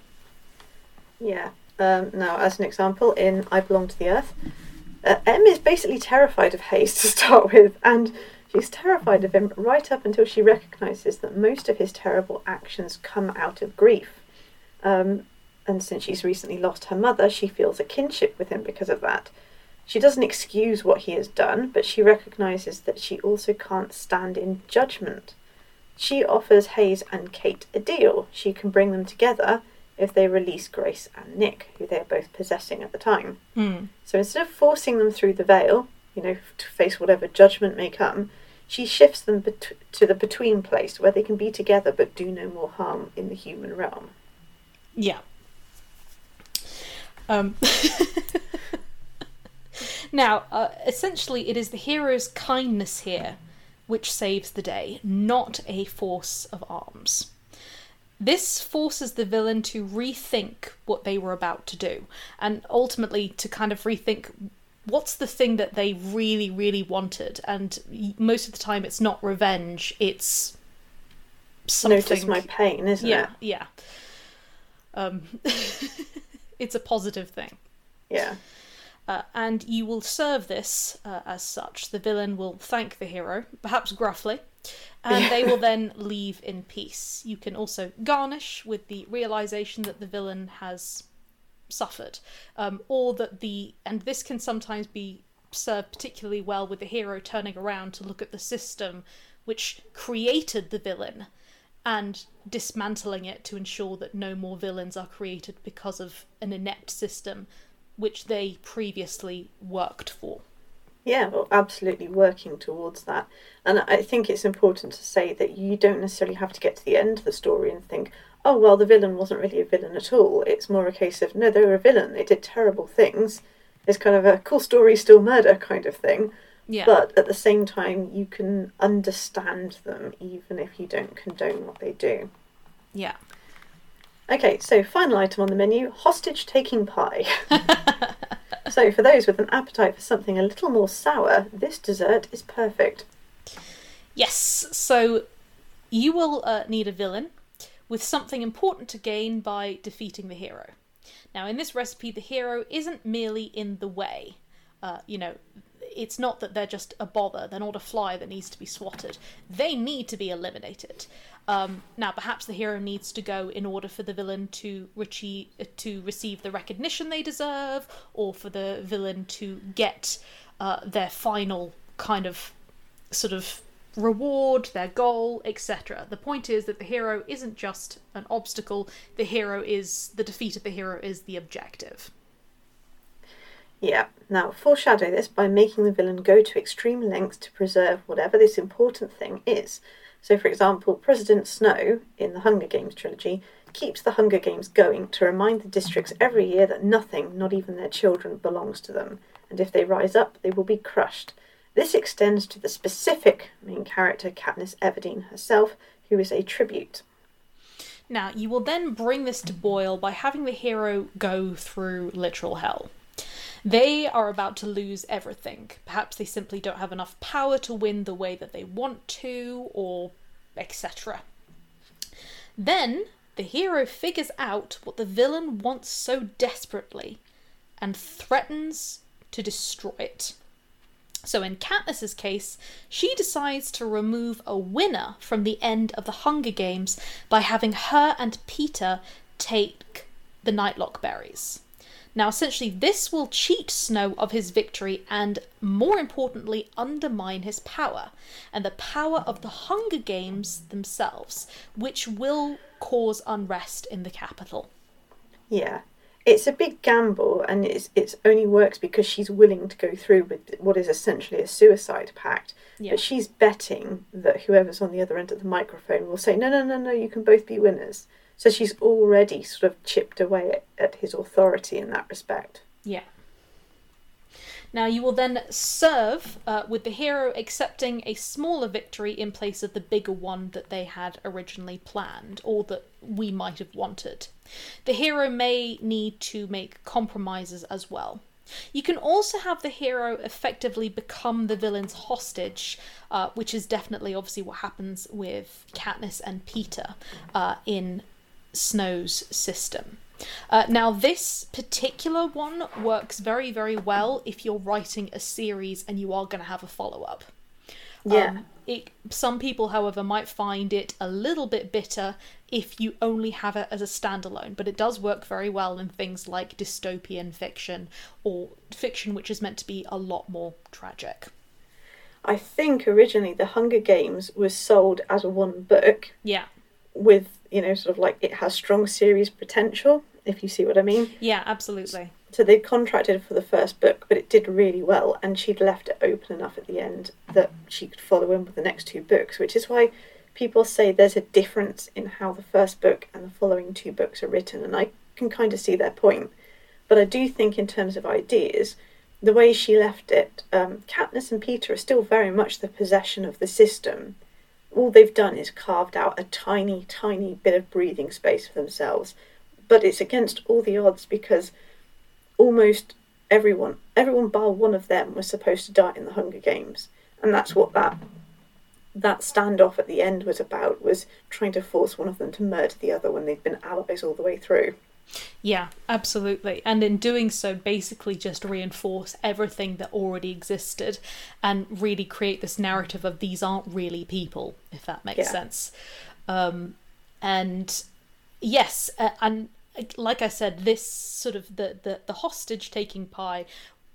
[SPEAKER 2] Yeah. Um, now, as an example, in I Belong to the Earth, uh, M is basically terrified of Hayes to start with, and she's terrified of him right up until she recognises that most of his terrible actions come out of grief. Um, and since she's recently lost her mother, she feels a kinship with him because of that. She doesn't excuse what he has done, but she recognises that she also can't stand in judgment. She offers Hayes and Kate a deal. She can bring them together if they release Grace and Nick, who they are both possessing at the time.
[SPEAKER 1] Mm.
[SPEAKER 2] So instead of forcing them through the veil, you know, to face whatever judgment may come, she shifts them bet- to the between place where they can be together but do no more harm in the human realm.
[SPEAKER 1] Yeah. Um. now, uh, essentially, it is the hero's kindness here which saves the day, not a force of arms. This forces the villain to rethink what they were about to do, and ultimately to kind of rethink what's the thing that they really, really wanted. And most of the time, it's not revenge; it's something.
[SPEAKER 2] Notice my pain, isn't
[SPEAKER 1] yeah,
[SPEAKER 2] it?
[SPEAKER 1] yeah. Um, it's a positive thing.
[SPEAKER 2] Yeah.
[SPEAKER 1] Uh, and you will serve this uh, as such. The villain will thank the hero, perhaps gruffly, and they will then leave in peace. You can also garnish with the realization that the villain has suffered, um, or that the and this can sometimes be served particularly well with the hero turning around to look at the system which created the villain and dismantling it to ensure that no more villains are created because of an inept system which they previously worked for.
[SPEAKER 2] Yeah, well, absolutely working towards that. And I think it's important to say that you don't necessarily have to get to the end of the story and think, oh, well, the villain wasn't really a villain at all. It's more a case of, no, they were a villain. They did terrible things. It's kind of a cool story, still murder kind of thing.
[SPEAKER 1] Yeah.
[SPEAKER 2] But at the same time, you can understand them even if you don't condone what they do.
[SPEAKER 1] Yeah.
[SPEAKER 2] Okay, so final item on the menu hostage taking pie. so, for those with an appetite for something a little more sour, this dessert is perfect.
[SPEAKER 1] Yes, so you will uh, need a villain with something important to gain by defeating the hero. Now, in this recipe, the hero isn't merely in the way. Uh, you know, it's not that they're just a bother, they're not a fly that needs to be swatted. They need to be eliminated. Um, now, perhaps the hero needs to go in order for the villain to, rechi- to receive the recognition they deserve, or for the villain to get uh, their final kind of sort of reward, their goal, etc. The point is that the hero isn't just an obstacle, the hero is the defeat of the hero is the objective.
[SPEAKER 2] Yeah, now foreshadow this by making the villain go to extreme lengths to preserve whatever this important thing is. So, for example, President Snow in the Hunger Games trilogy keeps the Hunger Games going to remind the districts every year that nothing, not even their children, belongs to them, and if they rise up, they will be crushed. This extends to the specific main character, Katniss Everdeen herself, who is a tribute.
[SPEAKER 1] Now, you will then bring this to boil by having the hero go through literal hell. They are about to lose everything. Perhaps they simply don't have enough power to win the way that they want to, or etc. Then the hero figures out what the villain wants so desperately and threatens to destroy it. So, in Katniss's case, she decides to remove a winner from the end of the Hunger Games by having her and Peeta take the Nightlock berries. Now, essentially, this will cheat Snow of his victory and, more importantly, undermine his power and the power of the Hunger Games themselves, which will cause unrest in the capital.
[SPEAKER 2] Yeah. It's a big gamble and it's it's only works because she's willing to go through with what is essentially a suicide pact.
[SPEAKER 1] Yeah.
[SPEAKER 2] But she's betting that whoever's on the other end of the microphone will say, No, no, no, no, you can both be winners. So she's already sort of chipped away at, at his authority in that respect.
[SPEAKER 1] Yeah. Now you will then serve uh, with the hero accepting a smaller victory in place of the bigger one that they had originally planned, or that we might have wanted. The hero may need to make compromises as well. You can also have the hero effectively become the villain's hostage, uh, which is definitely obviously what happens with Katniss and Peeta uh, in Snow's system. Uh, now, this particular one works very, very well if you're writing a series and you are going to have a follow up.
[SPEAKER 2] Yeah.
[SPEAKER 1] Um, it, some people, however, might find it a little bit bitter if you only have it as a standalone, but it does work very well in things like dystopian fiction or fiction which is meant to be a lot more tragic.
[SPEAKER 2] I think originally the Hunger Games was sold as one book
[SPEAKER 1] Yeah.
[SPEAKER 2] with, you know, sort of like it has strong series potential, if you see what I mean.
[SPEAKER 1] Yeah, absolutely.
[SPEAKER 2] So they contracted for the first book, but it did really well, and she'd left it open enough at the end that she could follow in with the next two books, which is why people say there's a difference in how the first book and the following two books are written, and I can kind of see their point. But I do think, in terms of ideas, the way she left it, um, Katniss and Peeta are still very much the possession of the system. All they've done is carved out a tiny, tiny bit of breathing space for themselves, but it's against all the odds because almost everyone, everyone bar one of them, was supposed to die in the Hunger Games, and that's what that that standoff at the end was about. Was trying to force one of them to murder the other when they'd been allies all the way through.
[SPEAKER 1] Yeah, absolutely. And in doing so, basically just reinforce everything that already existed and really create this narrative of these aren't really people, if that makes
[SPEAKER 2] Yeah.
[SPEAKER 1] sense. Um, and yes, uh, and uh, like I said, this sort of the, the, the hostage taking pie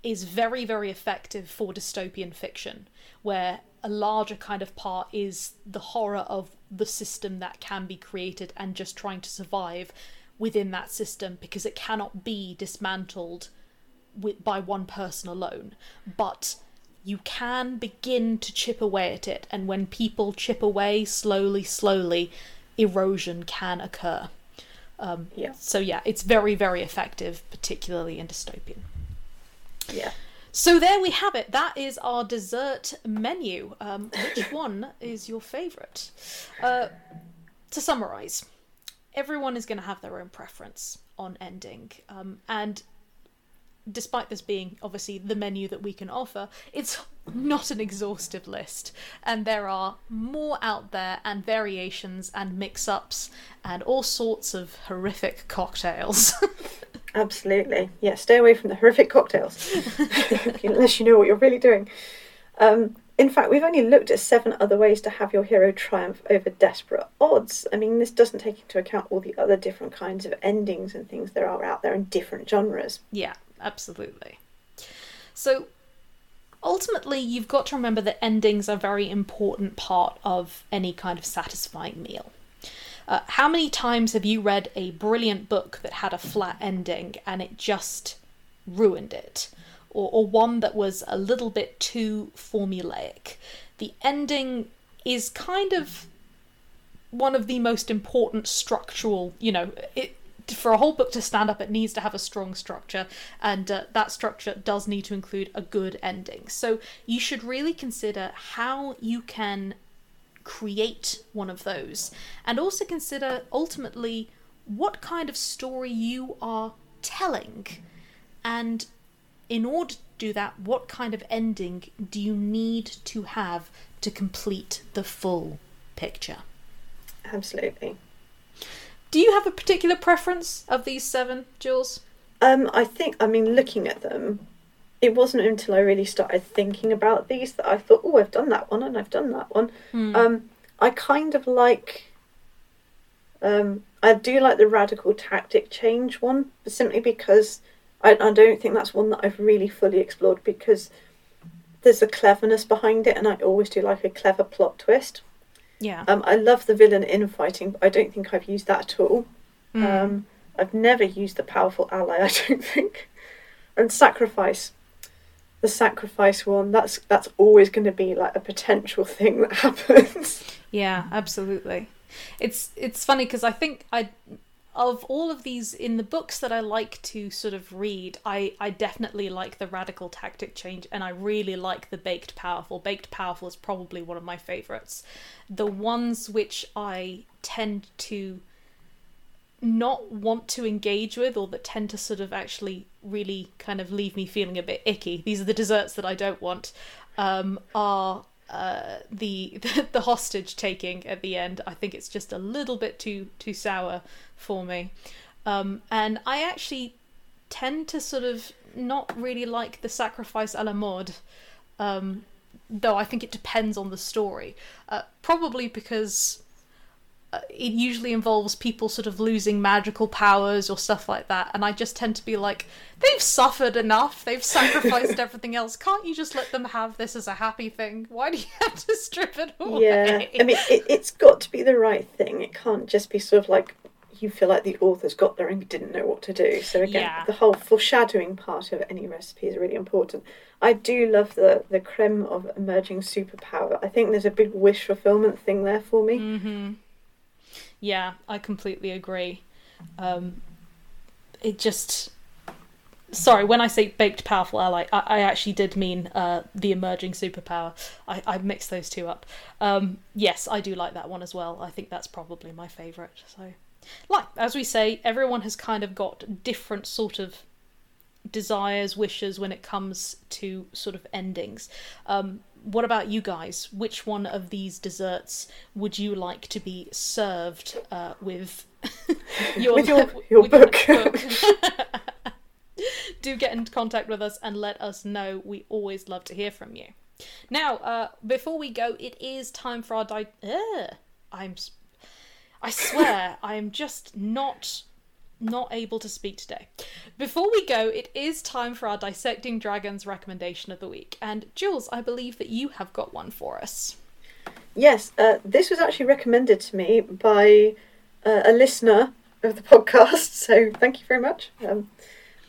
[SPEAKER 1] is very, very effective for dystopian fiction, where a larger kind of part is the horror of the system that can be created and just trying to survive within that system because it cannot be dismantled with, by one person alone. But you can begin to chip away at it, and when people chip away slowly, slowly, erosion can occur. Um,
[SPEAKER 2] Yeah.
[SPEAKER 1] So, yeah, it's very, very effective, particularly in dystopian.
[SPEAKER 2] Yeah.
[SPEAKER 1] So there we have it. That is our dessert menu. Um, which one is your favourite? Uh, to summarise, everyone is going to have their own preference on ending, um, and despite this being obviously the menu that we can offer, it's not an exhaustive list, and there are more out there and variations and mix-ups and all sorts of horrific cocktails.
[SPEAKER 2] Absolutely. Yeah, stay away from the horrific cocktails. Unless you know what you're really doing. Um, in fact, we've only looked at seven other ways to have your hero triumph over desperate odds. I mean, this doesn't take into account all the other different kinds of endings and things there are out there in different genres.
[SPEAKER 1] Yeah, absolutely. So ultimately, you've got to remember that endings are a very important part of any kind of satisfying meal. Uh, how many times have you read a brilliant book that had a flat ending and it just ruined it? Or, or one that was a little bit too formulaic? The ending is kind of one of the most important structural, you know, it, for a whole book to stand up, it needs to have a strong structure, and uh, that structure does need to include a good ending. So you should really consider how you can create one of those, and also consider ultimately what kind of story you are telling, and in order to do that, what kind of ending do you need to have to complete the full picture?
[SPEAKER 2] Absolutely.
[SPEAKER 1] Do you have a particular preference of these seven, Jules?
[SPEAKER 2] Um, I think, I mean, looking at them, it wasn't until I really started thinking about these that I thought, oh, I've done that one and I've done that one. Um, I kind of like. Um, I do like the radical tactic change one, simply because I, I don't think that's one that I've really fully explored because there's a cleverness behind it, and I always do like a clever plot twist.
[SPEAKER 1] Yeah.
[SPEAKER 2] Um, I love the villain infighting, but I don't think I've used that at all.
[SPEAKER 1] Mm.
[SPEAKER 2] Um, I've never used the powerful ally. I don't think. And sacrifice, the sacrifice one. That's that's always going to be like a potential thing that happens.
[SPEAKER 1] Yeah, absolutely. It's it's funny because I think I of all of these in the books that I like to sort of read, I I definitely like the radical tactic change and I really like the baked powerful. Baked powerful is probably one of my favorites. The ones which I tend to not want to engage with or that tend to sort of actually really kind of leave me feeling a bit icky. These are the desserts that I don't want. Um, are uh, the the hostage taking at the end. I think it's just a little bit too too sour for me, um, and I actually tend to sort of not really like the sacrifice a la mode. Um, though I think it depends on the story. Uh, probably because it usually involves people sort of losing magical powers or stuff like that, and I just tend to be like, they've suffered enough, they've sacrificed everything else. Can't you just let them have this as a happy thing? Why do you have to strip it away?
[SPEAKER 2] Yeah, I mean, it, it's got to be the right thing. It can't just be sort of like you feel like the authors got there and didn't know what to do. So again,
[SPEAKER 1] Yeah.
[SPEAKER 2] the whole foreshadowing part of any recipe is really important. I do love the the creme of emerging superpower. I think there's a big wish fulfillment thing there for me.
[SPEAKER 1] Mm-hmm. Yeah, I completely agree. Um, it just. Sorry, when I say baked powerful ally, I, I actually did mean uh, the emerging superpower. I, I mixed those two up. Um, yes, I do like that one as well. I think that's probably my favourite. So, like as we say, everyone has kind of got different sort of desires, wishes when it comes to sort of endings. Um, what about you guys? Which one of these desserts would you like to be served uh, with your
[SPEAKER 2] With your- your book.
[SPEAKER 1] Do get in contact with us and let us know. We always love to hear from you. Now, uh, before we go, it is time for our di- Ugh, I'm. I swear, I am just not not able to speak today. Before we go, it is time for our Dissecting Dragons recommendation of the week. And Jules, I believe that you have got one for us.
[SPEAKER 2] Yes, uh, this was actually recommended to me by uh, a listener of the podcast, so thank you very much. Um,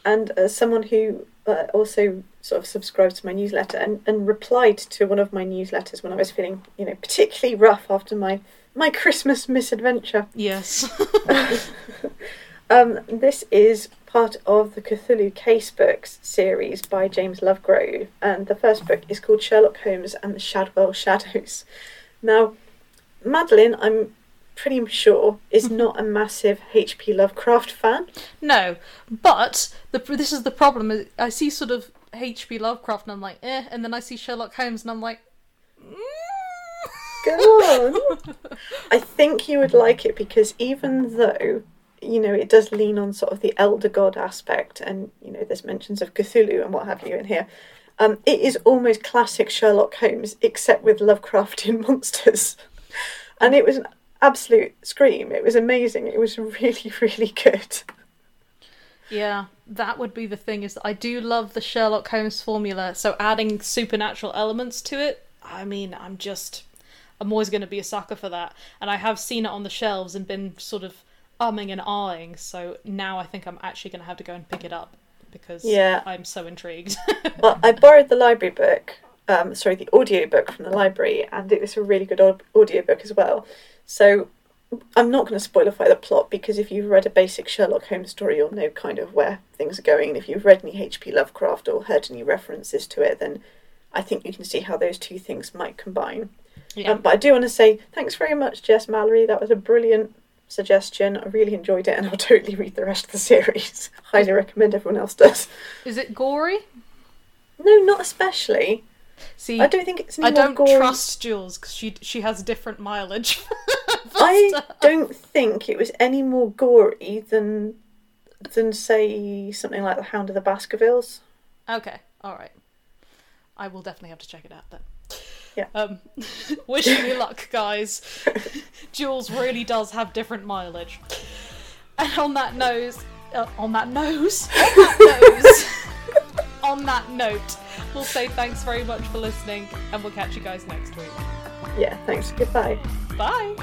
[SPEAKER 2] and uh, someone who uh, also sort of subscribed to my newsletter and, and replied to one of my newsletters when I was feeling, you know, particularly rough after my, my Christmas misadventure.
[SPEAKER 1] Yes.
[SPEAKER 2] Um, this is part of the Cthulhu Casebooks series by James Lovegrove, and the first book is called Sherlock Holmes and the Shadwell Shadows. Now, Madeleine, I'm pretty sure, is not a massive H.P. Lovecraft fan.
[SPEAKER 1] no, but the this is the problem. I see sort of H.P. Lovecraft and I'm like, eh, and then I see Sherlock Holmes and I'm like,
[SPEAKER 2] Go on. I think you would like it because even though you know it does lean on sort of the elder god aspect, and you know there's mentions of Cthulhu and what have you in here, um, it is almost classic Sherlock Holmes except with Lovecraftian monsters, and it was an absolute scream. It was amazing. It was really really good.
[SPEAKER 1] Yeah, that would be the thing. Is I do love the Sherlock Holmes formula, so adding supernatural elements to it. I mean, I'm just, I'm always going to be a sucker for that, and I have seen it on the shelves and been sort of umming and ahhing. So now I think I'm actually going to have to go and pick it up because
[SPEAKER 2] Yeah.
[SPEAKER 1] I'm so intrigued.
[SPEAKER 2] Well, I borrowed the library book, um, sorry, the audio book from the library, and it was a really good au- audio book as well. So I'm not going to spoilify the plot because if you've read a basic Sherlock Holmes story, you'll know kind of where things are going. And if you've read any H.P. Lovecraft or heard any references to it, then I think you can see how those two things might combine.
[SPEAKER 1] yeah.
[SPEAKER 2] Um, but I do want to say thanks very much, Jess Mallory. That was a brilliant suggestion. I really enjoyed it, and I'll totally read the rest of the series. Highly recommend everyone else does.
[SPEAKER 1] Is it gory?
[SPEAKER 2] No, not especially.
[SPEAKER 1] See,
[SPEAKER 2] I don't think it's any
[SPEAKER 1] I don't
[SPEAKER 2] gory.
[SPEAKER 1] trust Jules because she she has different mileage.
[SPEAKER 2] I
[SPEAKER 1] stuff.
[SPEAKER 2] don't think it was any more gory than than say something like the Hound of the Baskervilles.
[SPEAKER 1] Okay, all right. I will definitely have to check it out then.
[SPEAKER 2] Yeah.
[SPEAKER 1] Um, wish me luck, guys. Jules really does have different mileage. And on that note, uh, on that nose, on that nose, on that note, we'll say thanks very much for listening, and we'll catch you guys next week.
[SPEAKER 3] Yeah, thanks. Goodbye.
[SPEAKER 1] Bye.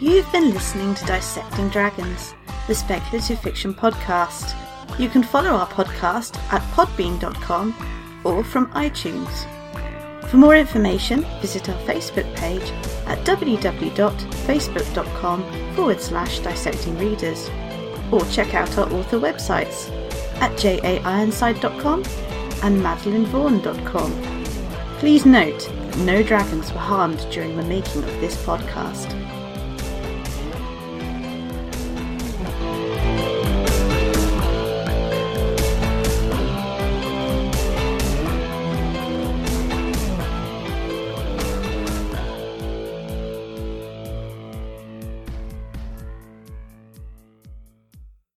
[SPEAKER 2] You've been listening to Dissecting Dragons, the speculative fiction podcast. You can follow our podcast at podbean.com or from iTunes. For more information, visit our Facebook page at www.facebook.com forward slash dissecting readers or check out our author websites at jaironside.com and madeleinevaughan.com. Please note that no dragons were harmed during the making of this podcast.